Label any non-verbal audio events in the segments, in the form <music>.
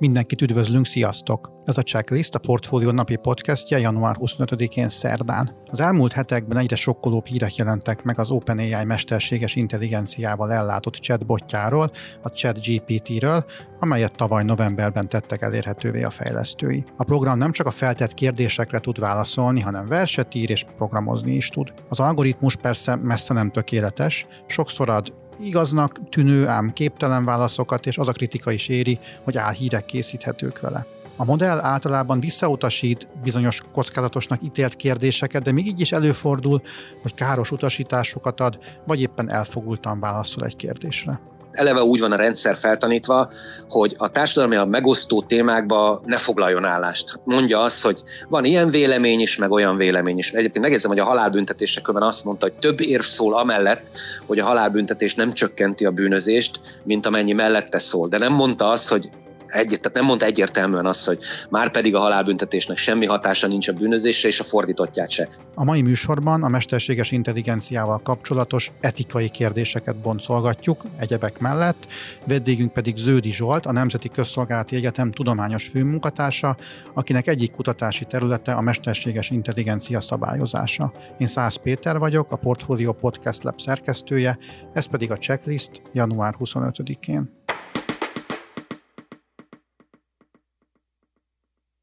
Mindenkit üdvözlünk, sziasztok! Ez a Checklist a Portfólió napi podcastja január 25-én szerdán. Az elmúlt hetekben egyre sokkolóbb hírek jelentek meg az OpenAI mesterséges intelligenciával ellátott chatbotjáról, a ChatGPT-ről, amelyet tavaly novemberben tettek elérhetővé a fejlesztői. A program nem csak a feltett kérdésekre tud válaszolni, hanem verset ír és programozni is tud. Az algoritmus persze messze nem tökéletes, sokszor ad igaznak tűnő, ám képtelen válaszokat, és az a kritika is éri, hogy álhírek készíthetők vele. A modell általában visszautasít bizonyos kockázatosnak ítélt kérdéseket, de még így is előfordul, hogy káros utasításokat ad, vagy éppen elfogultan válaszol egy kérdésre eleve úgy van a rendszer feltanítva, hogy a társadalmi a megosztó témákba ne foglaljon állást. Mondja azt, hogy van ilyen vélemény is, meg olyan vélemény is. Egyébként megjegyzem, hogy a halálbüntetésekben azt mondta, hogy több érv szól amellett, hogy a halálbüntetés nem csökkenti a bűnözést, mint amennyi mellette szól. De nem mondta azt, hogy egy, tehát nem mondta egyértelműen azt, hogy már pedig a halálbüntetésnek semmi hatása nincs a bűnözésre, és a fordítottját se. A mai műsorban a mesterséges intelligenciával kapcsolatos etikai kérdéseket boncolgatjuk egyebek mellett, vendégünk pedig Ződi Zsolt, a Nemzeti Közszolgálati Egyetem tudományos főmunkatársa, akinek egyik kutatási területe a mesterséges intelligencia szabályozása. Én Szász Péter vagyok, a Portfolio Podcast Lab szerkesztője, ez pedig a checklist január 25-én.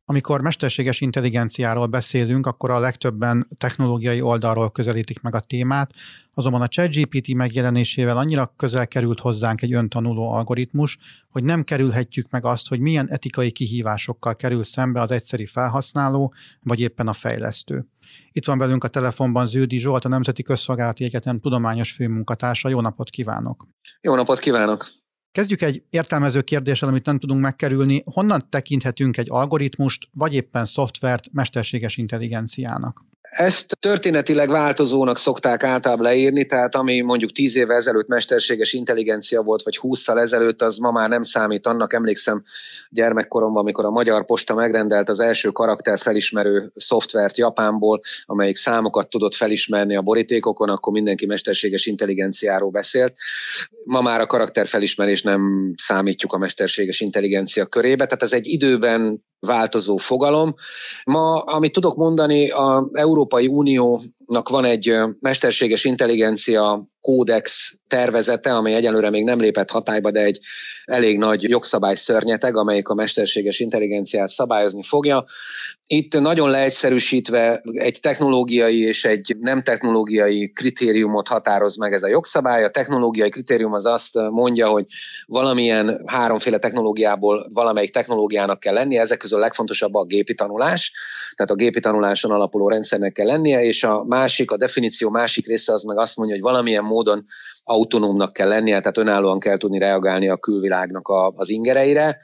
Amikor mesterséges intelligenciáról beszélünk, akkor a legtöbben technológiai oldalról közelítik meg a témát, azonban a ChatGPT megjelenésével annyira közel került hozzánk egy öntanuló algoritmus, hogy nem kerülhetjük meg azt, hogy milyen etikai kihívásokkal kerül szembe az egyszeri felhasználó, vagy éppen a fejlesztő. Itt van velünk a telefonban Ződi Zsolt, a Nemzeti Közszolgálati Egyetem tudományos főmunkatársa. Jó napot kívánok! Jó napot kívánok! Kezdjük egy értelmező kérdéssel, amit nem tudunk megkerülni. Honnan tekinthetünk egy algoritmust, vagy éppen szoftvert mesterséges intelligenciának? Ezt történetileg változónak szokták általában leírni, tehát ami mondjuk tíz évvel ezelőtt mesterséges intelligencia volt, vagy húszszal ezelőtt, az ma már nem számít annak. Emlékszem gyermekkoromban, amikor a Magyar Posta megrendelt az első karakterfelismerő szoftvert Japánból, amelyik számokat tudott felismerni a borítékokon, akkor mindenki mesterséges intelligenciáról beszélt. Ma már a karakterfelismerés nem számítjuk a mesterséges intelligencia körébe, tehát ez egy időben változó fogalom. Ma, amit tudok mondani, a Európai Uniónak van egy mesterséges intelligencia kódex tervezete, amely egyelőre még nem lépett hatályba, de egy elég nagy jogszabály szörnyeteg, amelyik a mesterséges intelligenciát szabályozni fogja. Itt nagyon leegyszerűsítve egy technológiai és egy nem technológiai kritériumot határoz meg ez a jogszabály. A technológiai kritérium az azt mondja, hogy valamilyen háromféle technológiából valamelyik technológiának kell lennie, ezek közül a legfontosabb a gépi tanulás, tehát a gépi tanuláson alapuló rendszernek kell lennie, és a másik, a definíció másik része az meg azt mondja, hogy valamilyen módon autonómnak kell lennie, tehát önállóan kell tudni reagálni a külvilágnak a, az ingereire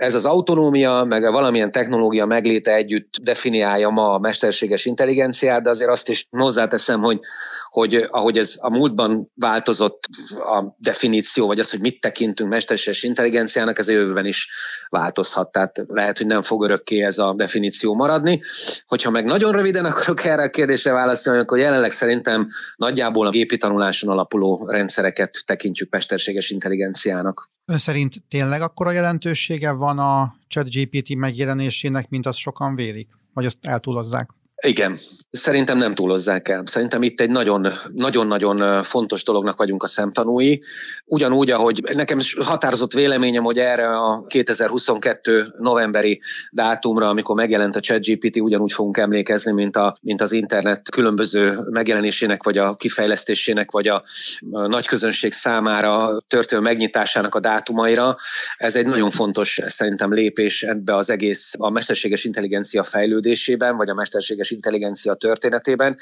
ez az autonómia, meg a valamilyen technológia megléte együtt definiálja ma a mesterséges intelligenciát, de azért azt is hozzáteszem, hogy, hogy ahogy ez a múltban változott a definíció, vagy az, hogy mit tekintünk mesterséges intelligenciának, ez a jövőben is változhat. Tehát lehet, hogy nem fog örökké ez a definíció maradni. Hogyha meg nagyon röviden akarok erre a kérdésre válaszolni, akkor jelenleg szerintem nagyjából a gépi tanuláson alapuló rendszereket tekintjük mesterséges intelligenciának. Ön szerint tényleg akkora jelentősége van a ChatGPT megjelenésének, mint azt sokan vélik? Vagy azt eltúlozzák? Igen, szerintem nem túlozzák el. Szerintem itt egy nagyon-nagyon fontos dolognak vagyunk a szemtanúi. Ugyanúgy, ahogy nekem határozott véleményem, hogy erre a 2022 novemberi dátumra, amikor megjelent a ChatGPT, ugyanúgy fogunk emlékezni, mint, a, mint az internet különböző megjelenésének, vagy a kifejlesztésének, vagy a, a nagy közönség számára történő megnyitásának a dátumaira. Ez egy nagyon fontos szerintem lépés ebbe az egész a mesterséges intelligencia fejlődésében, vagy a mesterséges intelligencia történetében,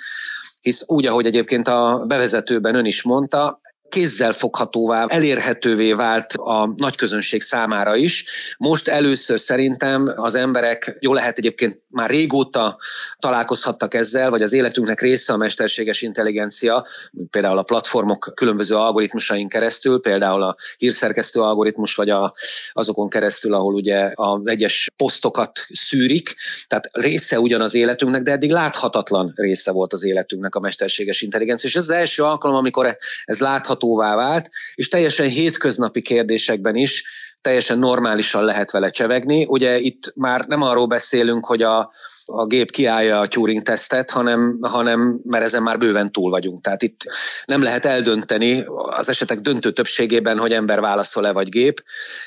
hisz úgy, ahogy egyébként a bevezetőben ön is mondta, kézzel foghatóvá, elérhetővé vált a nagy közönség számára is. Most először szerintem az emberek, jó lehet egyébként már régóta találkozhattak ezzel, vagy az életünknek része a mesterséges intelligencia, például a platformok különböző algoritmusain keresztül, például a hírszerkesztő algoritmus, vagy a, azokon keresztül, ahol ugye az egyes posztokat szűrik, tehát része ugyan az életünknek, de eddig láthatatlan része volt az életünknek a mesterséges intelligencia. És ez az első alkalom, amikor ez láthatóvá vált, és teljesen hétköznapi kérdésekben is teljesen normálisan lehet vele csevegni. Ugye itt már nem arról beszélünk, hogy a, a gép kiállja a Turing-tesztet, hanem, hanem mert ezen már bőven túl vagyunk. Tehát itt nem lehet eldönteni az esetek döntő többségében, hogy ember válaszol-e vagy gép.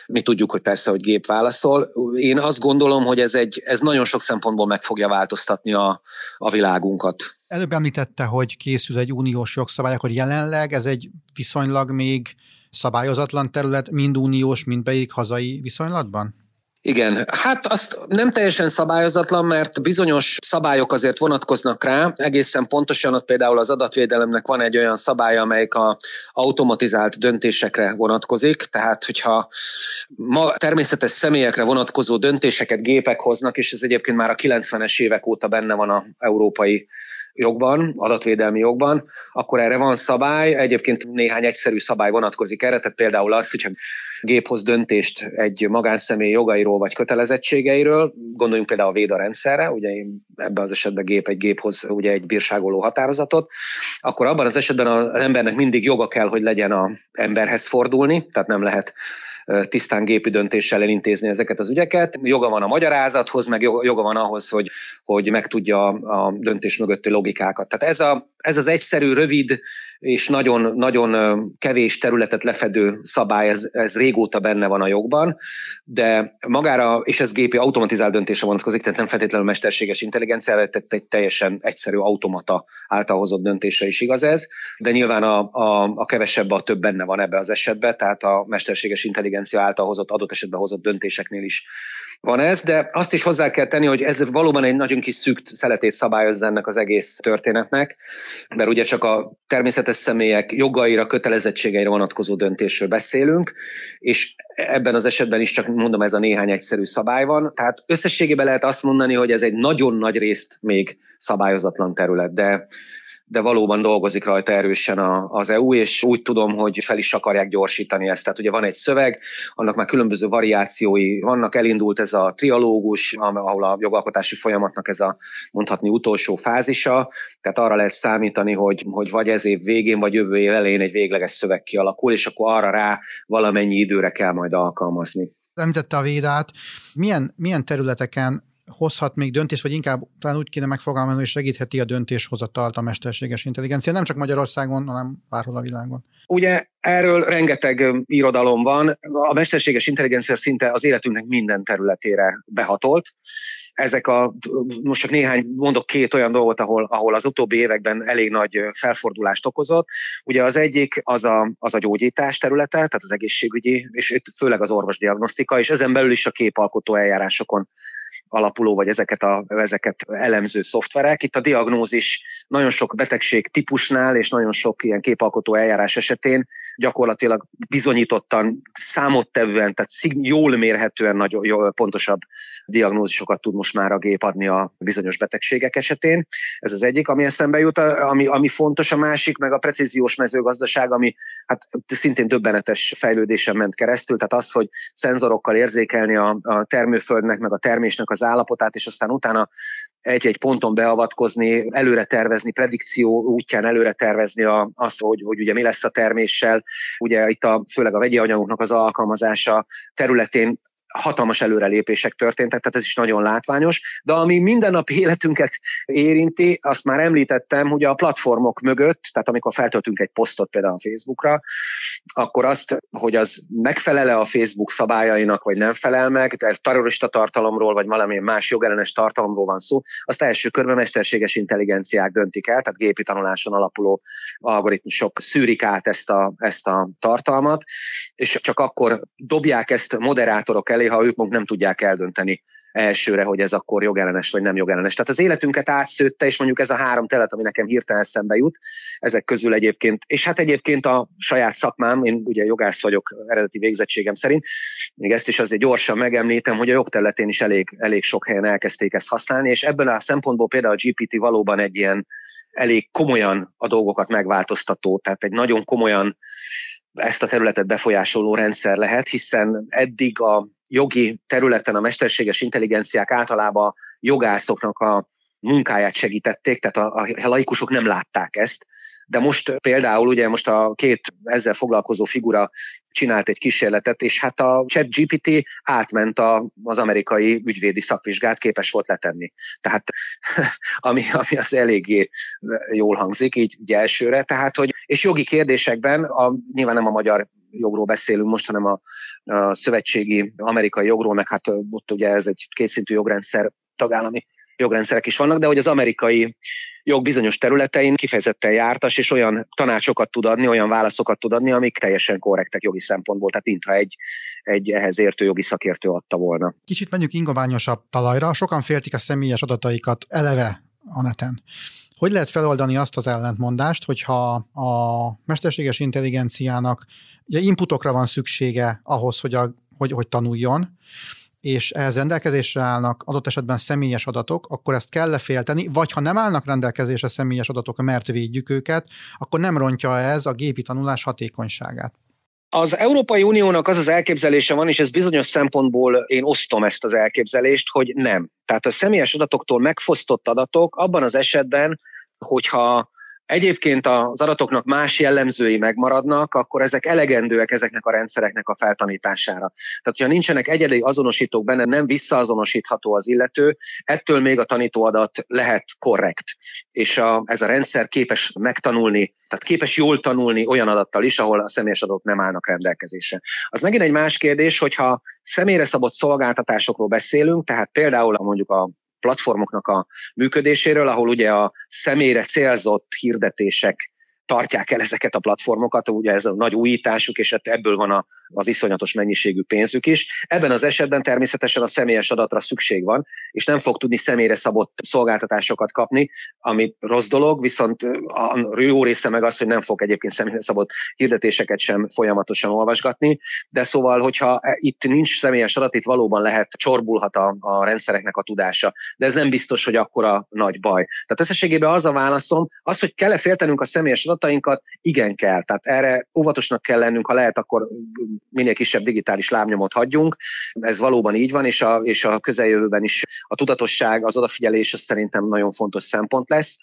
Mi tudjuk, hogy persze, hogy gép válaszol. Én azt gondolom, hogy ez, egy, ez nagyon sok szempontból meg fogja változtatni a, a világunkat. Előbb említette, hogy készül egy uniós jogszabály, akkor jelenleg ez egy viszonylag még szabályozatlan terület, mind uniós, mind beig hazai viszonylatban? Igen, hát azt nem teljesen szabályozatlan, mert bizonyos szabályok azért vonatkoznak rá. Egészen pontosan ott például az adatvédelemnek van egy olyan szabály, amelyik a automatizált döntésekre vonatkozik, tehát hogyha ma természetes személyekre vonatkozó döntéseket gépek hoznak, és ez egyébként már a 90-es évek óta benne van a európai jogban, adatvédelmi jogban, akkor erre van szabály, egyébként néhány egyszerű szabály vonatkozik erre, tehát például az, hogyha géphoz döntést egy magánszemély jogairól vagy kötelezettségeiről, gondoljunk például a Véda rendszerre, ugye ebben az esetben gép egy géphoz ugye egy bírságoló határozatot, akkor abban az esetben az embernek mindig joga kell, hogy legyen a emberhez fordulni, tehát nem lehet tisztán gépi döntéssel elintézni ezeket az ügyeket. Joga van a magyarázathoz, meg joga van ahhoz, hogy, hogy megtudja a döntés mögötti logikákat. Tehát ez, a, ez az egyszerű, rövid és nagyon, nagyon kevés területet lefedő szabály, ez, ez régóta benne van a jogban, de magára, és ez gépi automatizált döntése vonatkozik, tehát nem feltétlenül mesterséges intelligencia, tehát egy teljesen egyszerű automata által hozott döntésre is igaz ez, de nyilván a, a, a kevesebb a több benne van ebbe az esetben, tehát a mesterséges intelligencia által hozott, adott esetben hozott döntéseknél is van ez, de azt is hozzá kell tenni, hogy ez valóban egy nagyon kis szűk szeletét szabályozza ennek az egész történetnek, mert ugye csak a természetes személyek jogaira, kötelezettségeire vonatkozó döntésről beszélünk, és ebben az esetben is csak mondom, ez a néhány egyszerű szabály van. Tehát összességében lehet azt mondani, hogy ez egy nagyon nagy részt még szabályozatlan terület, de de valóban dolgozik rajta erősen a, az EU, és úgy tudom, hogy fel is akarják gyorsítani ezt. Tehát ugye van egy szöveg, annak már különböző variációi vannak, elindult ez a trialógus, ahol a jogalkotási folyamatnak ez a mondhatni utolsó fázisa, tehát arra lehet számítani, hogy, hogy vagy ez év végén, vagy jövő év elején egy végleges szöveg kialakul, és akkor arra rá valamennyi időre kell majd alkalmazni. Említette a védát. Milyen, milyen területeken hozhat még döntést, vagy inkább talán úgy kéne megfogalmazni, hogy segítheti a döntéshozatalt a mesterséges intelligencia, nem csak Magyarországon, hanem bárhol a világon. Ugye erről rengeteg irodalom van. A mesterséges intelligencia szinte az életünknek minden területére behatolt. Ezek a, most csak néhány, mondok két olyan dolgot, ahol, ahol az utóbbi években elég nagy felfordulást okozott. Ugye az egyik az a, az a gyógyítás területe, tehát az egészségügyi, és itt főleg az orvosdiagnosztika, és ezen belül is a képalkotó eljárásokon alapuló, vagy ezeket, a, ezeket elemző szoftverek. Itt a diagnózis nagyon sok betegség típusnál és nagyon sok ilyen képalkotó eljárás esetén gyakorlatilag bizonyítottan, számottevően, tehát jól mérhetően nagyon jól, pontosabb diagnózisokat tud most már a gép adni a bizonyos betegségek esetén. Ez az egyik, ami eszembe jut, ami, ami fontos, a másik, meg a precíziós mezőgazdaság, ami hát szintén döbbenetes fejlődésen ment keresztül, tehát az, hogy szenzorokkal érzékelni a, a termőföldnek, meg a termésnek az állapotát, és aztán utána egy-egy ponton beavatkozni, előre tervezni, predikció útján előre tervezni a, azt, hogy, hogy ugye mi lesz a terméssel. Ugye itt a, főleg a vegyi anyagoknak az alkalmazása területén hatalmas előrelépések történtek, tehát ez is nagyon látványos. De ami mindennapi életünket érinti, azt már említettem, hogy a platformok mögött, tehát amikor feltöltünk egy posztot például a Facebookra, akkor azt, hogy az megfelele a Facebook szabályainak, vagy nem felel meg, tehát terrorista tartalomról, vagy valamilyen más jogellenes tartalomról van szó, azt első körben mesterséges intelligenciák döntik el, tehát gépi tanuláson alapuló algoritmusok szűrik át ezt a, ezt a tartalmat, és csak akkor dobják ezt moderátorok elé, elé, ha ők maguk nem tudják eldönteni elsőre, hogy ez akkor jogellenes vagy nem jogellenes. Tehát az életünket átszőtte, és mondjuk ez a három telet, ami nekem hirtelen eszembe jut, ezek közül egyébként, és hát egyébként a saját szakmám, én ugye jogász vagyok eredeti végzettségem szerint, még ezt is azért gyorsan megemlítem, hogy a jogterületén is elég, elég sok helyen elkezdték ezt használni, és ebben a szempontból például a GPT valóban egy ilyen elég komolyan a dolgokat megváltoztató, tehát egy nagyon komolyan ezt a területet befolyásoló rendszer lehet, hiszen eddig a jogi területen a mesterséges intelligenciák általában jogászoknak a munkáját segítették, tehát a, a laikusok nem látták ezt, de most például ugye most a két ezzel foglalkozó figura csinált egy kísérletet, és hát a chat GPT átment a, az amerikai ügyvédi szakvizsgát, képes volt letenni. Tehát <laughs> ami, ami az eléggé jól hangzik, így, így elsőre. Tehát, hogy, és jogi kérdésekben, a, nyilván nem a magyar jogról beszélünk most, hanem a, a szövetségi amerikai jogról, meg hát ott ugye ez egy kétszintű jogrendszer tagállami jogrendszerek is vannak, de hogy az amerikai jog bizonyos területein kifejezetten jártas, és olyan tanácsokat tud adni, olyan válaszokat tud adni, amik teljesen korrektek jogi szempontból, tehát mintha egy, egy ehhez értő jogi szakértő adta volna. Kicsit menjünk ingoványosabb talajra, sokan féltik a személyes adataikat eleve a neten. Hogy lehet feloldani azt az ellentmondást, hogyha a mesterséges intelligenciának ugye inputokra van szüksége ahhoz, hogy, a, hogy, hogy tanuljon, és ehhez rendelkezésre állnak adott esetben személyes adatok, akkor ezt kell lefélteni, vagy ha nem állnak rendelkezésre személyes adatok, mert védjük őket, akkor nem rontja ez a gépi tanulás hatékonyságát. Az Európai Uniónak az az elképzelése van, és ez bizonyos szempontból én osztom ezt az elképzelést, hogy nem. Tehát a személyes adatoktól megfosztott adatok abban az esetben, hogyha egyébként az adatoknak más jellemzői megmaradnak, akkor ezek elegendőek ezeknek a rendszereknek a feltanítására. Tehát, ha nincsenek egyedi azonosítók benne, nem visszaazonosítható az illető, ettől még a tanítóadat lehet korrekt. És a, ez a rendszer képes megtanulni, tehát képes jól tanulni olyan adattal is, ahol a személyes adatok nem állnak rendelkezésre. Az megint egy más kérdés, hogyha személyre szabott szolgáltatásokról beszélünk, tehát például mondjuk a platformoknak a működéséről, ahol ugye a személyre célzott hirdetések tartják el ezeket a platformokat, ugye ez a nagy újításuk, és hát ebből van a, az iszonyatos mennyiségű pénzük is. Ebben az esetben természetesen a személyes adatra szükség van, és nem fog tudni személyre szabott szolgáltatásokat kapni, ami rossz dolog, viszont a jó része meg az, hogy nem fog egyébként személyre szabott hirdetéseket sem folyamatosan olvasgatni, de szóval, hogyha itt nincs személyes adat, itt valóban lehet, csorbulhat a, a rendszereknek a tudása, de ez nem biztos, hogy akkora nagy baj. Tehát összességében az a válaszom, az, hogy kell-e féltenünk a személyes adat, adatainkat, igen kell. Tehát erre óvatosnak kell lennünk, ha lehet, akkor minél kisebb digitális lábnyomot hagyjunk. Ez valóban így van, és a, és a közeljövőben is a tudatosság, az odafigyelés az szerintem nagyon fontos szempont lesz.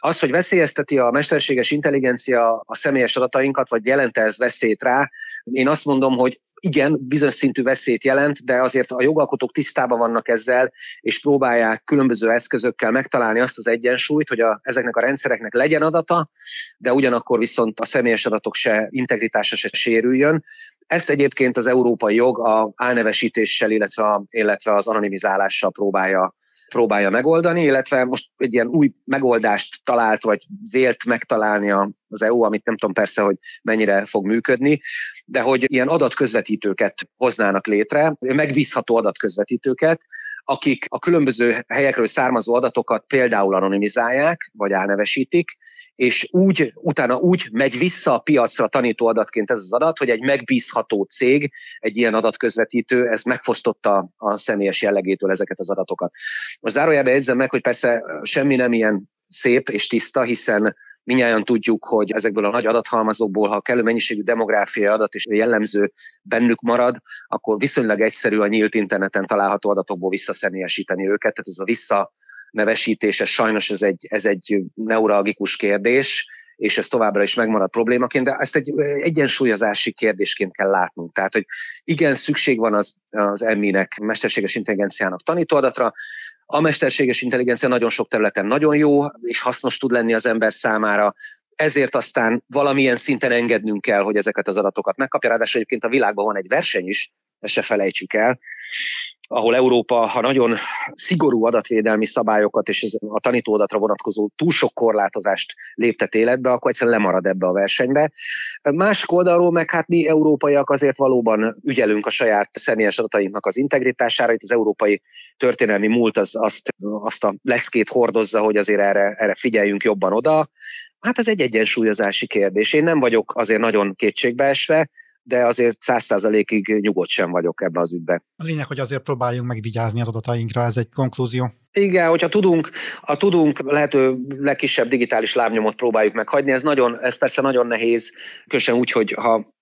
Az, hogy veszélyezteti a mesterséges intelligencia a személyes adatainkat, vagy jelent ez veszélyt rá, én azt mondom, hogy igen, bizonyos szintű veszélyt jelent, de azért a jogalkotók tisztában vannak ezzel, és próbálják különböző eszközökkel megtalálni azt az egyensúlyt, hogy a, ezeknek a rendszereknek legyen adata, de ugyanakkor viszont a személyes adatok se integritása se sérüljön. Ezt egyébként az európai jog a álnevesítéssel, illetve, a, illetve az anonimizálással próbálja próbálja megoldani, illetve most egy ilyen új megoldást talált, vagy vélt megtalálni az EU, amit nem tudom persze, hogy mennyire fog működni, de hogy ilyen adatközvetítőket hoznának létre, megbízható adatközvetítőket, akik a különböző helyekről származó adatokat például anonimizálják, vagy álnevesítik, és úgy, utána úgy megy vissza a piacra tanító adatként ez az adat, hogy egy megbízható cég, egy ilyen adatközvetítő, ez megfosztotta a személyes jellegétől ezeket az adatokat. Most zárójelben jegyzem meg, hogy persze semmi nem ilyen szép és tiszta, hiszen Minnyáján tudjuk, hogy ezekből a nagy adathalmazokból, ha kellő mennyiségű demográfiai adat és jellemző bennük marad, akkor viszonylag egyszerű a nyílt interneten található adatokból visszaszemélyesíteni őket. Tehát ez a vissza nevesítése sajnos ez egy, ez egy neuralgikus kérdés, és ez továbbra is megmarad problémaként, de ezt egy egyensúlyozási kérdésként kell látnunk. Tehát, hogy igen, szükség van az, az emminek, mesterséges intelligenciának tanítóadatra, a mesterséges intelligencia nagyon sok területen nagyon jó, és hasznos tud lenni az ember számára, ezért aztán valamilyen szinten engednünk kell, hogy ezeket az adatokat megkapja. Ráadásul egyébként a világban van egy verseny is, ezt se felejtsük el, ahol Európa, ha nagyon szigorú adatvédelmi szabályokat és a tanítóadatra vonatkozó túl sok korlátozást léptet életbe, akkor egyszerűen lemarad ebbe a versenybe. Másik oldalról meg hát mi európaiak azért valóban ügyelünk a saját személyes adatainknak az integritására. Itt az európai történelmi múlt az, azt, azt a leszkét hordozza, hogy azért erre, erre figyeljünk jobban oda. Hát ez egy egyensúlyozási kérdés. Én nem vagyok azért nagyon kétségbeesve, de azért száz százalékig nyugodt sem vagyok ebbe az ügybe. A lényeg, hogy azért próbáljunk megvigyázni az adatainkra, ez egy konklúzió. Igen, hogyha tudunk, a tudunk lehető legkisebb digitális lábnyomot próbáljuk meghagyni, ez, nagyon, ez persze nagyon nehéz, kösen úgy, hogy ha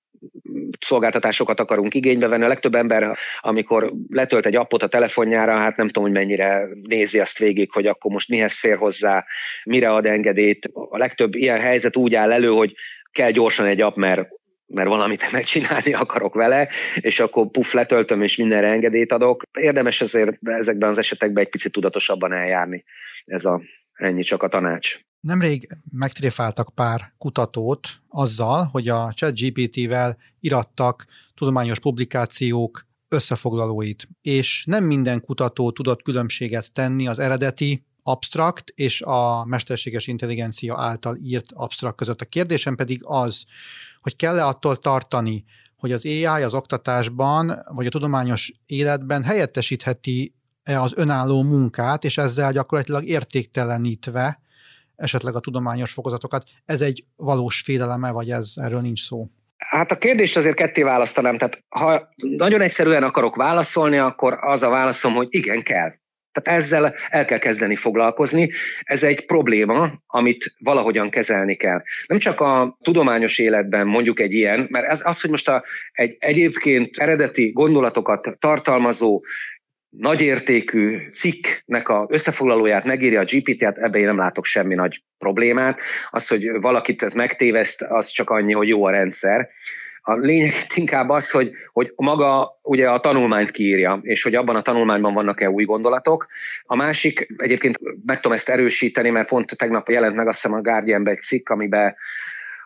szolgáltatásokat akarunk igénybe venni. A legtöbb ember, amikor letölt egy appot a telefonjára, hát nem tudom, hogy mennyire nézi azt végig, hogy akkor most mihez fér hozzá, mire ad engedélyt. A legtöbb ilyen helyzet úgy áll elő, hogy kell gyorsan egy app, mert mert valamit <laughs> megcsinálni akarok vele, és akkor puf, letöltöm, és mindenre engedélyt adok. Érdemes ezért ezekben az esetekben egy picit tudatosabban eljárni. Ez a, ennyi csak a tanács. Nemrég megtréfáltak pár kutatót azzal, hogy a ChatGPT-vel irattak tudományos publikációk összefoglalóit, és nem minden kutató tudott különbséget tenni az eredeti abstrakt és a mesterséges intelligencia által írt abstrakt között. A kérdésem pedig az, hogy kell-e attól tartani, hogy az AI az oktatásban vagy a tudományos életben helyettesítheti az önálló munkát, és ezzel gyakorlatilag értéktelenítve esetleg a tudományos fokozatokat. Ez egy valós féleleme, vagy ez erről nincs szó? Hát a kérdést azért ketté választanám. Tehát ha nagyon egyszerűen akarok válaszolni, akkor az a válaszom, hogy igen, kell. Tehát ezzel el kell kezdeni foglalkozni. Ez egy probléma, amit valahogyan kezelni kell. Nem csak a tudományos életben mondjuk egy ilyen, mert ez az, hogy most a, egy egyébként eredeti gondolatokat tartalmazó nagyértékű cikknek a összefoglalóját megírja a GPT-t, ebben én nem látok semmi nagy problémát. Az, hogy valakit ez megtéveszt, az csak annyi, hogy jó a rendszer. A lényeg inkább az, hogy, hogy maga ugye a tanulmányt kiírja, és hogy abban a tanulmányban vannak-e új gondolatok. A másik, egyébként meg tudom ezt erősíteni, mert pont tegnap jelent meg azt hiszem a Guardianben egy cikk, amiben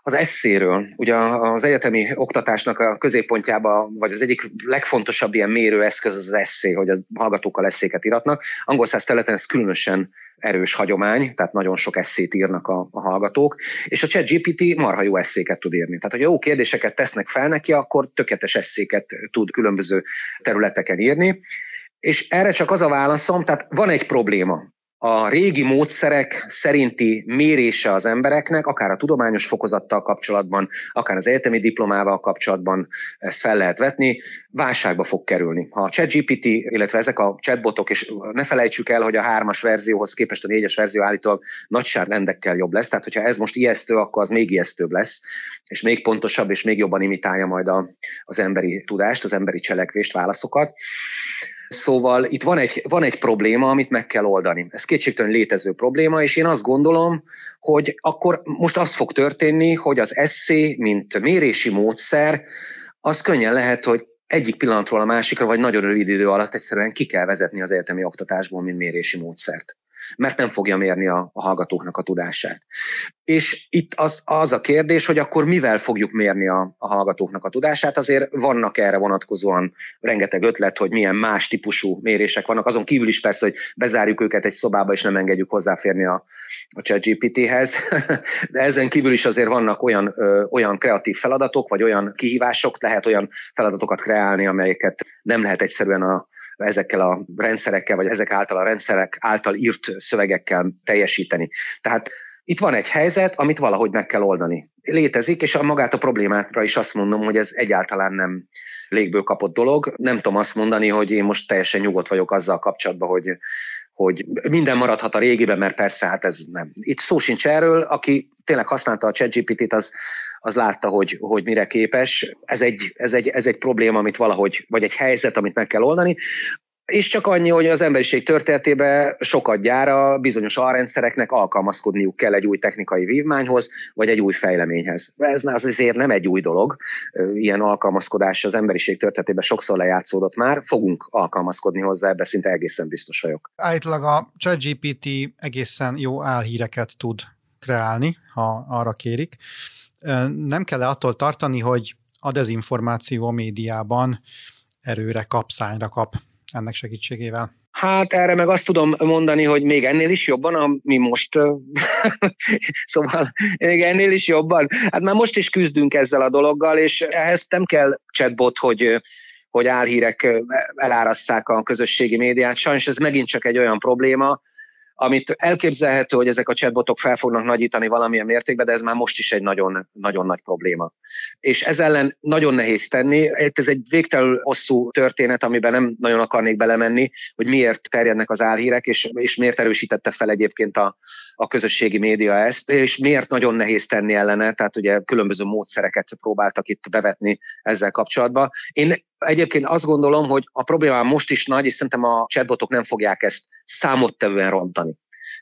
az eszéről. Ugye az egyetemi oktatásnak a középpontjába, vagy az egyik legfontosabb ilyen mérőeszköz az, eszé, hogy a hallgatókkal eszéket iratnak. Angol száz területen ez különösen erős hagyomány, tehát nagyon sok eszét írnak a, a hallgatók, és a ChatGPT marha jó eszéket tud írni. Tehát, hogyha jó kérdéseket tesznek fel neki, akkor tökéletes eszéket tud különböző területeken írni. És erre csak az a válaszom, tehát van egy probléma a régi módszerek szerinti mérése az embereknek, akár a tudományos fokozattal kapcsolatban, akár az egyetemi diplomával kapcsolatban ezt fel lehet vetni, válságba fog kerülni. Ha a ChatGPT, illetve ezek a chatbotok, és ne felejtsük el, hogy a hármas verzióhoz képest a négyes verzió állítólag nagyságrendekkel jobb lesz, tehát hogyha ez most ijesztő, akkor az még ijesztőbb lesz, és még pontosabb, és még jobban imitálja majd a, az emberi tudást, az emberi cselekvést, válaszokat. Szóval itt van egy, van egy probléma, amit meg kell oldani. Ez kétségtelen létező probléma, és én azt gondolom, hogy akkor most az fog történni, hogy az eszé, mint mérési módszer, az könnyen lehet, hogy egyik pillanatról a másikra, vagy nagyon rövid idő alatt egyszerűen ki kell vezetni az egyetemi oktatásból, mint mérési módszert mert nem fogja mérni a, a hallgatóknak a tudását. És itt az, az a kérdés, hogy akkor mivel fogjuk mérni a, a hallgatóknak a tudását, azért vannak erre vonatkozóan rengeteg ötlet, hogy milyen más típusú mérések vannak, azon kívül is persze, hogy bezárjuk őket egy szobába, és nem engedjük hozzáférni a, a ChatGPT-hez, <laughs> de ezen kívül is azért vannak olyan, ö, olyan kreatív feladatok, vagy olyan kihívások, lehet olyan feladatokat kreálni, amelyeket nem lehet egyszerűen a, ezekkel a rendszerekkel, vagy ezek által a rendszerek által írt szövegekkel teljesíteni. Tehát itt van egy helyzet, amit valahogy meg kell oldani. Létezik, és a magát a problémátra is azt mondom, hogy ez egyáltalán nem légből kapott dolog. Nem tudom azt mondani, hogy én most teljesen nyugodt vagyok azzal kapcsolatban, hogy, hogy minden maradhat a régiben, mert persze, hát ez nem. Itt szó sincs erről, aki tényleg használta a ChatGPT-t, az, az látta, hogy, hogy mire képes. Ez egy, ez, egy, ez egy probléma, amit valahogy, vagy egy helyzet, amit meg kell oldani. És csak annyi, hogy az emberiség történetében sokat gyára bizonyos alrendszereknek alkalmazkodniuk kell egy új technikai vívmányhoz, vagy egy új fejleményhez. Ez az azért nem egy új dolog. Ilyen alkalmazkodás az emberiség történetében sokszor lejátszódott már, fogunk alkalmazkodni hozzá, ebbe szinte egészen biztos vagyok. Állítólag a ChatGPT egészen jó álhíreket tud kreálni, ha arra kérik. Nem kell -e attól tartani, hogy a dezinformáció a médiában erőre kap, szányra kap ennek segítségével? Hát erre meg azt tudom mondani, hogy még ennél is jobban, ami most, <laughs> szóval még ennél is jobban. Hát már most is küzdünk ezzel a dologgal, és ehhez nem kell chatbot, hogy hogy álhírek elárasszák a közösségi médiát. Sajnos ez megint csak egy olyan probléma, amit elképzelhető, hogy ezek a chatbotok fel fognak nagyítani valamilyen mértékben, de ez már most is egy nagyon, nagyon nagy probléma. És ez ellen nagyon nehéz tenni. Ez egy végtelenül hosszú történet, amiben nem nagyon akarnék belemenni, hogy miért terjednek az álhírek, és, és miért erősítette fel egyébként a, a közösségi média ezt, és miért nagyon nehéz tenni ellene, tehát ugye különböző módszereket próbáltak itt bevetni ezzel kapcsolatban. Én Egyébként azt gondolom, hogy a probléma most is nagy, és szerintem a chatbotok nem fogják ezt számottevően rontani.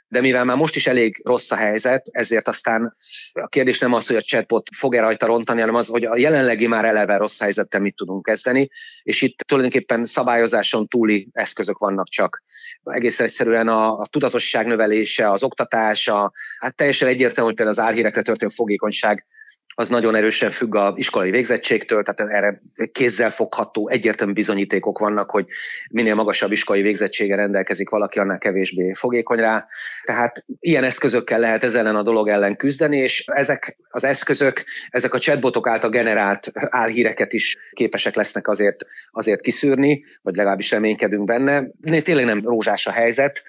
De mivel már most is elég rossz a helyzet, ezért aztán a kérdés nem az, hogy a chatbot fog-e rajta rontani, hanem az, hogy a jelenlegi már eleve rossz helyzettel mit tudunk kezdeni, és itt tulajdonképpen szabályozáson túli eszközök vannak csak. Egész egyszerűen a, a tudatosság növelése, az oktatása, hát teljesen egyértelmű, hogy például az álhírekre történő fogékonyság az nagyon erősen függ a iskolai végzettségtől, tehát erre kézzel fogható egyértelmű bizonyítékok vannak, hogy minél magasabb iskolai végzettsége rendelkezik valaki, annál kevésbé fogékony rá. Tehát ilyen eszközökkel lehet ezzel ellen a dolog ellen küzdeni, és ezek az eszközök, ezek a chatbotok által generált álhíreket is képesek lesznek azért, azért kiszűrni, vagy legalábbis reménykedünk benne. Tényleg nem rózsás a helyzet,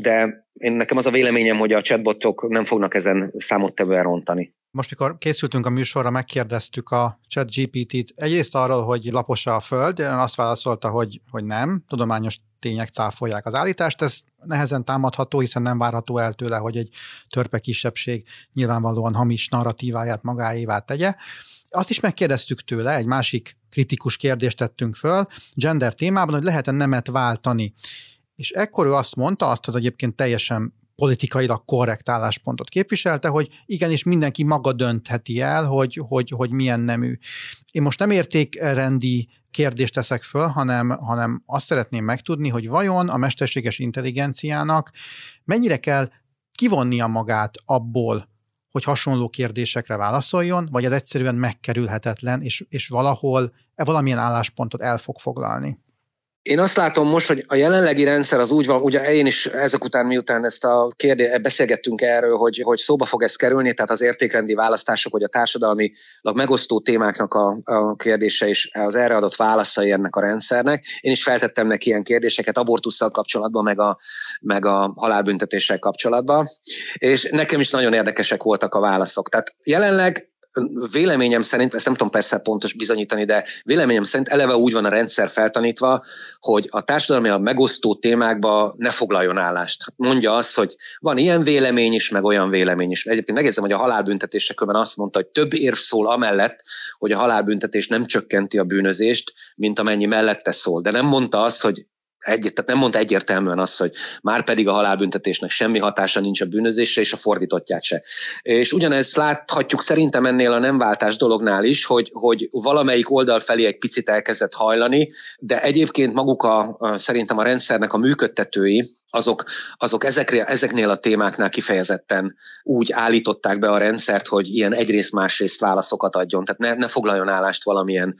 de én nekem az a véleményem, hogy a chatbotok nem fognak ezen számottevően rontani. Most, mikor készültünk a műsorra, megkérdeztük a chat GPT-t egyrészt arról, hogy lapos a föld, azt válaszolta, hogy, hogy nem, tudományos tények cáfolják az állítást, ez nehezen támadható, hiszen nem várható el tőle, hogy egy törpe kisebbség nyilvánvalóan hamis narratíváját magáévá tegye. Azt is megkérdeztük tőle, egy másik kritikus kérdést tettünk föl, gender témában, hogy lehet-e nemet váltani. És ekkor ő azt mondta, azt az egyébként teljesen politikailag korrekt álláspontot képviselte, hogy igenis mindenki maga döntheti el, hogy, hogy, hogy milyen nemű. Én most nem értékrendi kérdést teszek föl, hanem, hanem azt szeretném megtudni, hogy vajon a mesterséges intelligenciának mennyire kell kivonnia magát abból, hogy hasonló kérdésekre válaszoljon, vagy ez egyszerűen megkerülhetetlen, és, és valahol e valamilyen álláspontot el fog foglalni. Én azt látom most, hogy a jelenlegi rendszer az úgy van, ugye én is ezek után, miután ezt a kérdést beszélgettünk erről, hogy, hogy szóba fog ez kerülni, tehát az értékrendi választások, hogy a társadalmi megosztó témáknak a, a kérdése és az erre adott válaszai ennek a rendszernek. Én is feltettem neki ilyen kérdéseket abortusszal kapcsolatban, meg a, meg a halálbüntetéssel kapcsolatban, és nekem is nagyon érdekesek voltak a válaszok. Tehát jelenleg véleményem szerint, ezt nem tudom persze pontos bizonyítani, de véleményem szerint eleve úgy van a rendszer feltanítva, hogy a társadalmi a megosztó témákba ne foglaljon állást. Hát mondja azt, hogy van ilyen vélemény is, meg olyan vélemény is. Egyébként megjegyzem, hogy a halálbüntetésekben azt mondta, hogy több érv szól amellett, hogy a halálbüntetés nem csökkenti a bűnözést, mint amennyi mellette szól. De nem mondta azt, hogy egy, tehát nem mondta egyértelműen azt, hogy már pedig a halálbüntetésnek semmi hatása nincs a bűnözésre, és a fordítottját se. És ugyanezt láthatjuk szerintem ennél a nem váltás dolognál is, hogy, hogy valamelyik oldal felé egy picit elkezdett hajlani, de egyébként maguk a, szerintem a rendszernek a működtetői, azok, azok ezekre, ezeknél a témáknál kifejezetten úgy állították be a rendszert, hogy ilyen egyrészt másrészt válaszokat adjon, tehát ne, ne foglaljon állást valamilyen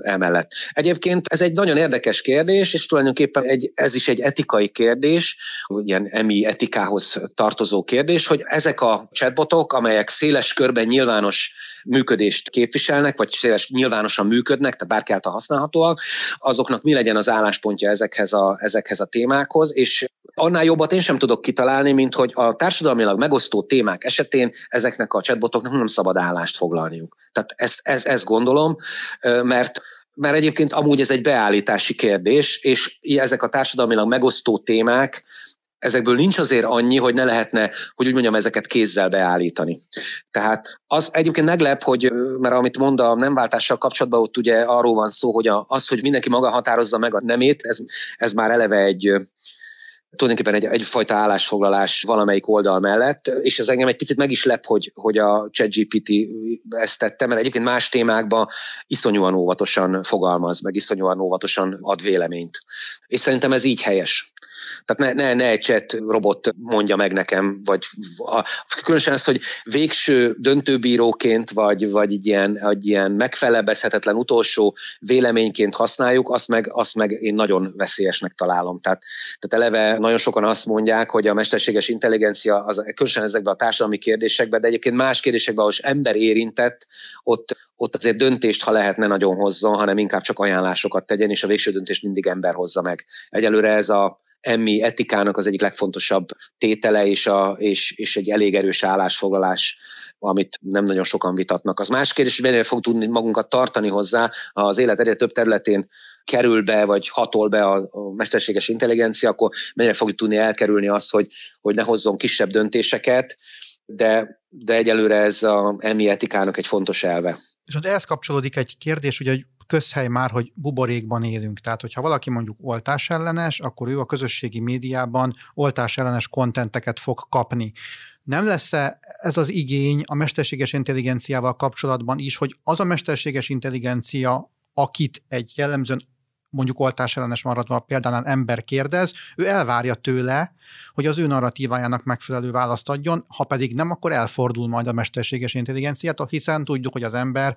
emellett. Egyébként ez egy nagyon érdekes kérdés, és tulajdonképpen egy, ez is egy etikai kérdés, ilyen emi etikához tartozó kérdés, hogy ezek a chatbotok, amelyek széles körben nyilvános működést képviselnek, vagy széles nyilvánosan működnek, tehát bárki által használhatóak, azoknak mi legyen az álláspontja ezekhez a, ezekhez a témákhoz, és annál jobbat én sem tudok kitalálni, mint hogy a társadalmilag megosztó témák esetén ezeknek a chatbotoknak nem szabad állást foglalniuk. Tehát ezt, ezt, ezt gondolom, mert mert egyébként amúgy ez egy beállítási kérdés, és ezek a társadalmilag megosztó témák, ezekből nincs azért annyi, hogy ne lehetne, hogy úgy mondjam, ezeket kézzel beállítani. Tehát az egyébként meglep, hogy, mert amit mond a nem váltással kapcsolatban, ott ugye arról van szó, hogy az, hogy mindenki maga határozza meg a nemét, ez, ez már eleve egy, tulajdonképpen egy, egyfajta állásfoglalás valamelyik oldal mellett, és ez engem egy picit meg is lep, hogy, hogy a ChatGPT ezt tette, mert egyébként más témákban iszonyúan óvatosan fogalmaz, meg iszonyúan óvatosan ad véleményt. És szerintem ez így helyes. Tehát ne, ne, ne egy chat robot mondja meg nekem, vagy a, különösen az, hogy végső döntőbíróként, vagy, vagy egy ilyen, egy ilyen megfelebezhetetlen utolsó véleményként használjuk, azt meg, azt meg én nagyon veszélyesnek találom. Tehát, tehát eleve nagyon sokan azt mondják, hogy a mesterséges intelligencia, az, különösen ezekben a társadalmi kérdésekben, de egyébként más kérdésekben, ahol ember érintett, ott, ott azért döntést, ha lehetne nagyon hozzon, hanem inkább csak ajánlásokat tegyen, és a végső döntést mindig ember hozza meg. Egyelőre ez a emmi etikának az egyik legfontosabb tétele, és, a, és, és egy elég erős állásfoglalás, amit nem nagyon sokan vitatnak. Az más kérdés, hogy mennyire fog tudni magunkat tartani hozzá, az élet egyre több területén kerül be, vagy hatol be a, a mesterséges intelligencia, akkor mennyire fogjuk tudni elkerülni azt, hogy, hogy ne hozzon kisebb döntéseket, de, de egyelőre ez a emmi etikának egy fontos elve. És ott ehhez kapcsolódik egy kérdés, ugye, hogy közhely már, hogy buborékban élünk. Tehát, hogyha valaki mondjuk oltás ellenes, akkor ő a közösségi médiában oltás ellenes kontenteket fog kapni. Nem lesz-e ez az igény a mesterséges intelligenciával kapcsolatban is, hogy az a mesterséges intelligencia, akit egy jellemzően mondjuk oltás ellenes maradva például ember kérdez, ő elvárja tőle, hogy az ő narratívájának megfelelő választ adjon, ha pedig nem, akkor elfordul majd a mesterséges intelligenciától, hiszen tudjuk, hogy az ember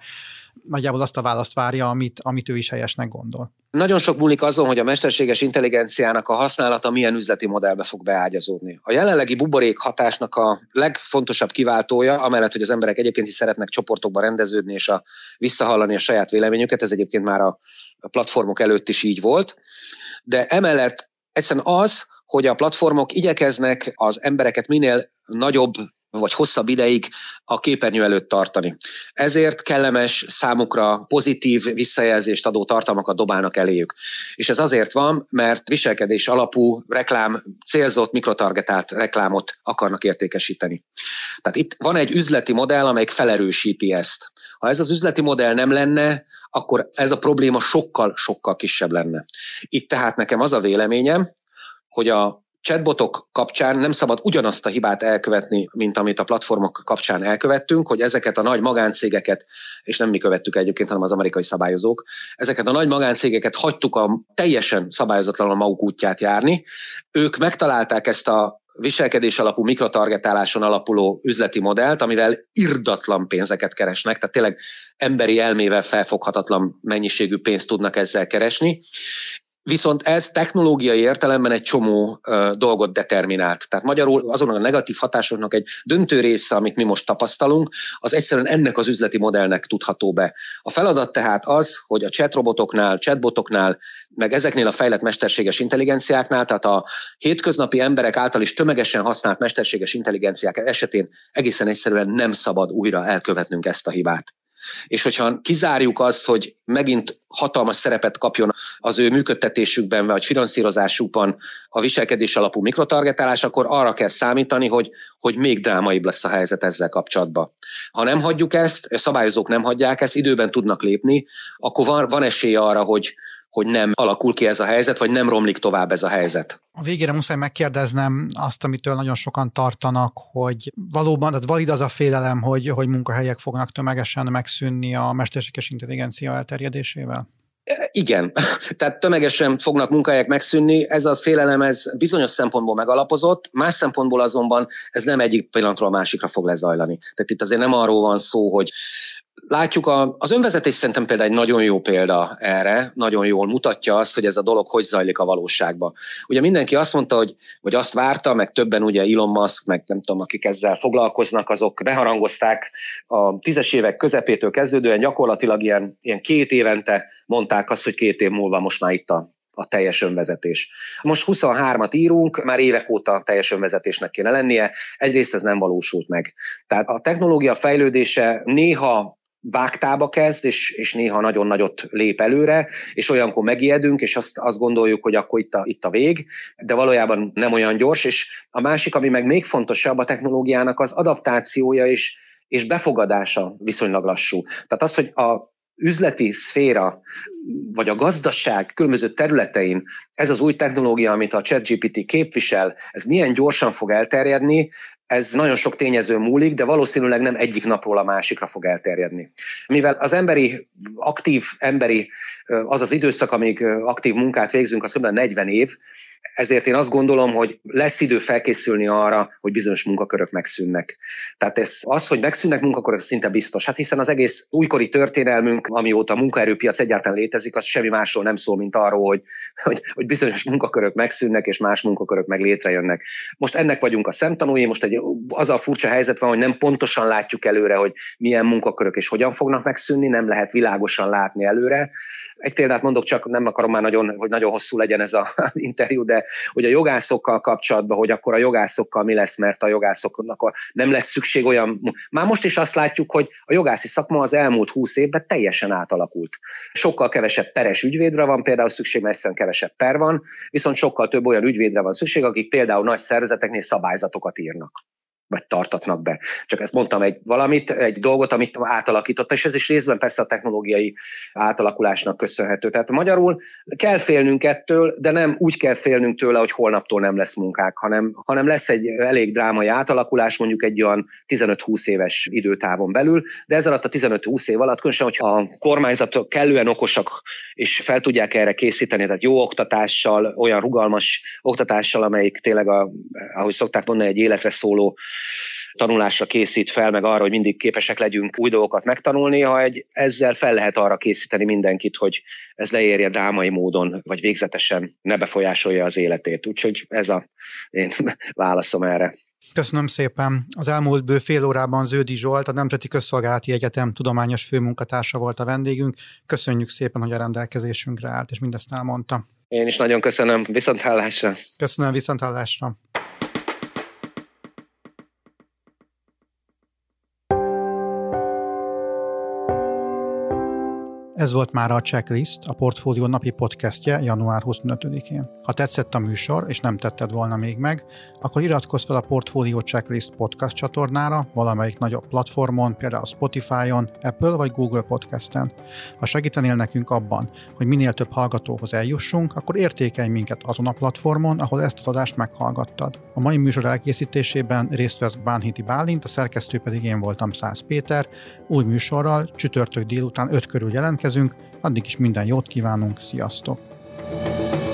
nagyjából azt a választ várja, amit, amit ő is helyesnek gondol. Nagyon sok múlik azon, hogy a mesterséges intelligenciának a használata milyen üzleti modellbe fog beágyazódni. A jelenlegi buborék hatásnak a legfontosabb kiváltója, amellett, hogy az emberek egyébként is szeretnek csoportokba rendeződni és a, visszahallani a saját véleményüket, ez egyébként már a platformok előtt is így volt, de emellett egyszerűen az, hogy a platformok igyekeznek az embereket minél nagyobb vagy hosszabb ideig a képernyő előtt tartani. Ezért kellemes számukra pozitív visszajelzést adó tartalmakat dobálnak eléjük. És ez azért van, mert viselkedés alapú reklám, célzott, mikrotargetált reklámot akarnak értékesíteni. Tehát itt van egy üzleti modell, amelyik felerősíti ezt. Ha ez az üzleti modell nem lenne, akkor ez a probléma sokkal-sokkal kisebb lenne. Itt tehát nekem az a véleményem, hogy a chatbotok kapcsán nem szabad ugyanazt a hibát elkövetni, mint amit a platformok kapcsán elkövettünk, hogy ezeket a nagy magáncégeket, és nem mi követtük egyébként, hanem az amerikai szabályozók, ezeket a nagy magáncégeket hagytuk a teljesen szabályozatlanul maguk útját járni. Ők megtalálták ezt a viselkedés alapú mikrotargetáláson alapuló üzleti modellt, amivel irdatlan pénzeket keresnek, tehát tényleg emberi elmével felfoghatatlan mennyiségű pénzt tudnak ezzel keresni, Viszont ez technológiai értelemben egy csomó ö, dolgot determinált. Tehát magyarul azon a negatív hatásoknak egy döntő része, amit mi most tapasztalunk, az egyszerűen ennek az üzleti modellnek tudható be. A feladat tehát az, hogy a chatrobotoknál, chatbotoknál, meg ezeknél a fejlett mesterséges intelligenciáknál, tehát a hétköznapi emberek által is tömegesen használt mesterséges intelligenciák esetén egészen egyszerűen nem szabad újra elkövetnünk ezt a hibát. És hogyha kizárjuk azt, hogy megint hatalmas szerepet kapjon az ő működtetésükben vagy finanszírozásukban a viselkedés alapú mikrotargetálás, akkor arra kell számítani, hogy, hogy még drámaibb lesz a helyzet ezzel kapcsolatban. Ha nem hagyjuk ezt, a szabályozók nem hagyják ezt, időben tudnak lépni, akkor van, van esély arra, hogy, hogy nem alakul ki ez a helyzet, vagy nem romlik tovább ez a helyzet. A végére muszáj megkérdeznem azt, amitől nagyon sokan tartanak, hogy valóban, tehát valid az a félelem, hogy, hogy munkahelyek fognak tömegesen megszűnni a mesterséges intelligencia elterjedésével? Igen, <laughs> tehát tömegesen fognak munkahelyek megszűnni, ez a félelem ez bizonyos szempontból megalapozott, más szempontból azonban ez nem egyik pillanatról a másikra fog lezajlani. Tehát itt azért nem arról van szó, hogy Látjuk, a, az önvezetés szerintem például egy nagyon jó példa erre, nagyon jól mutatja azt, hogy ez a dolog hogy zajlik a valóságban. Ugye mindenki azt mondta, hogy, vagy azt várta, meg többen ugye Elon Musk, meg nem tudom, akik ezzel foglalkoznak, azok beharangozták a tízes évek közepétől kezdődően gyakorlatilag ilyen, ilyen két évente mondták azt, hogy két év múlva most már itt a a teljes önvezetés. Most 23-at írunk, már évek óta teljes önvezetésnek kéne lennie, egyrészt ez nem valósult meg. Tehát a technológia fejlődése néha vágtába kezd, és, és néha nagyon nagyot lép előre, és olyankor megijedünk, és azt, azt gondoljuk, hogy akkor itt a, itt a vég, de valójában nem olyan gyors, és a másik, ami meg még fontosabb a technológiának, az adaptációja és, és befogadása viszonylag lassú. Tehát az, hogy a üzleti szféra, vagy a gazdaság különböző területein ez az új technológia, amit a ChatGPT képvisel, ez milyen gyorsan fog elterjedni, ez nagyon sok tényező múlik, de valószínűleg nem egyik napról a másikra fog elterjedni. Mivel az emberi, aktív emberi, az az időszak, amíg aktív munkát végzünk, az kb. 40 év, ezért én azt gondolom, hogy lesz idő felkészülni arra, hogy bizonyos munkakörök megszűnnek. Tehát ez, az, hogy megszűnnek munkakörök, szinte biztos. Hát hiszen az egész újkori történelmünk, amióta a munkaerőpiac egyáltalán létezik, az semmi másról nem szól, mint arról, hogy, hogy, hogy bizonyos munkakörök megszűnnek, és más munkakörök meg létrejönnek. Most ennek vagyunk a szemtanúi, most egy, az a furcsa helyzet van, hogy nem pontosan látjuk előre, hogy milyen munkakörök és hogyan fognak megszűnni, nem lehet világosan látni előre. Egy példát mondok, csak nem akarom már nagyon, hogy nagyon hosszú legyen ez az <laughs> interjú, de hogy a jogászokkal kapcsolatban, hogy akkor a jogászokkal mi lesz, mert a jogászoknak nem lesz szükség olyan. Már most is azt látjuk, hogy a jogászi szakma az elmúlt húsz évben teljesen átalakult. Sokkal kevesebb peres ügyvédre van például szükség, mert egyszerűen kevesebb per van, viszont sokkal több olyan ügyvédre van szükség, akik például nagy szervezeteknél szabályzatokat írnak vagy tartatnak be. Csak ezt mondtam egy valamit, egy dolgot, amit átalakította, és ez is részben persze a technológiai átalakulásnak köszönhető. Tehát magyarul kell félnünk ettől, de nem úgy kell félnünk tőle, hogy holnaptól nem lesz munkák, hanem, hanem lesz egy elég drámai átalakulás, mondjuk egy olyan 15-20 éves időtávon belül, de ez alatt a 15-20 év alatt, különösen, hogyha a kormányzatok kellően okosak, és fel tudják erre készíteni, tehát jó oktatással, olyan rugalmas oktatással, amelyik tényleg, a, ahogy szokták mondani, egy életre szóló tanulásra készít fel, meg arra, hogy mindig képesek legyünk új dolgokat megtanulni, ha egy, ezzel fel lehet arra készíteni mindenkit, hogy ez leérje drámai módon, vagy végzetesen ne befolyásolja az életét. Úgyhogy ez a én <laughs> válaszom erre. Köszönöm szépen. Az elmúlt bő fél órában Zödi Zsolt, a Nemzeti Közszolgálati Egyetem tudományos főmunkatársa volt a vendégünk. Köszönjük szépen, hogy a rendelkezésünkre állt, és mindezt elmondta. Én is nagyon köszönöm. Viszonthallásra. Köszönöm, viszonthallásra. Ez volt már a Checklist, a Portfólió napi podcastje január 25-én. Ha tetszett a műsor, és nem tetted volna még meg, akkor iratkozz fel a Portfólió Checklist podcast csatornára, valamelyik nagyobb platformon, például Spotify-on, Apple vagy Google Podcasten. Ha segítenél nekünk abban, hogy minél több hallgatóhoz eljussunk, akkor értékelj minket azon a platformon, ahol ezt az adást meghallgattad. A mai műsor elkészítésében részt vesz Bánhidi Bálint, a szerkesztő pedig én voltam Szász Péter. Új műsorral csütörtök délután 5 körül jelentkezünk, addig is minden jót kívánunk, sziasztok! thank you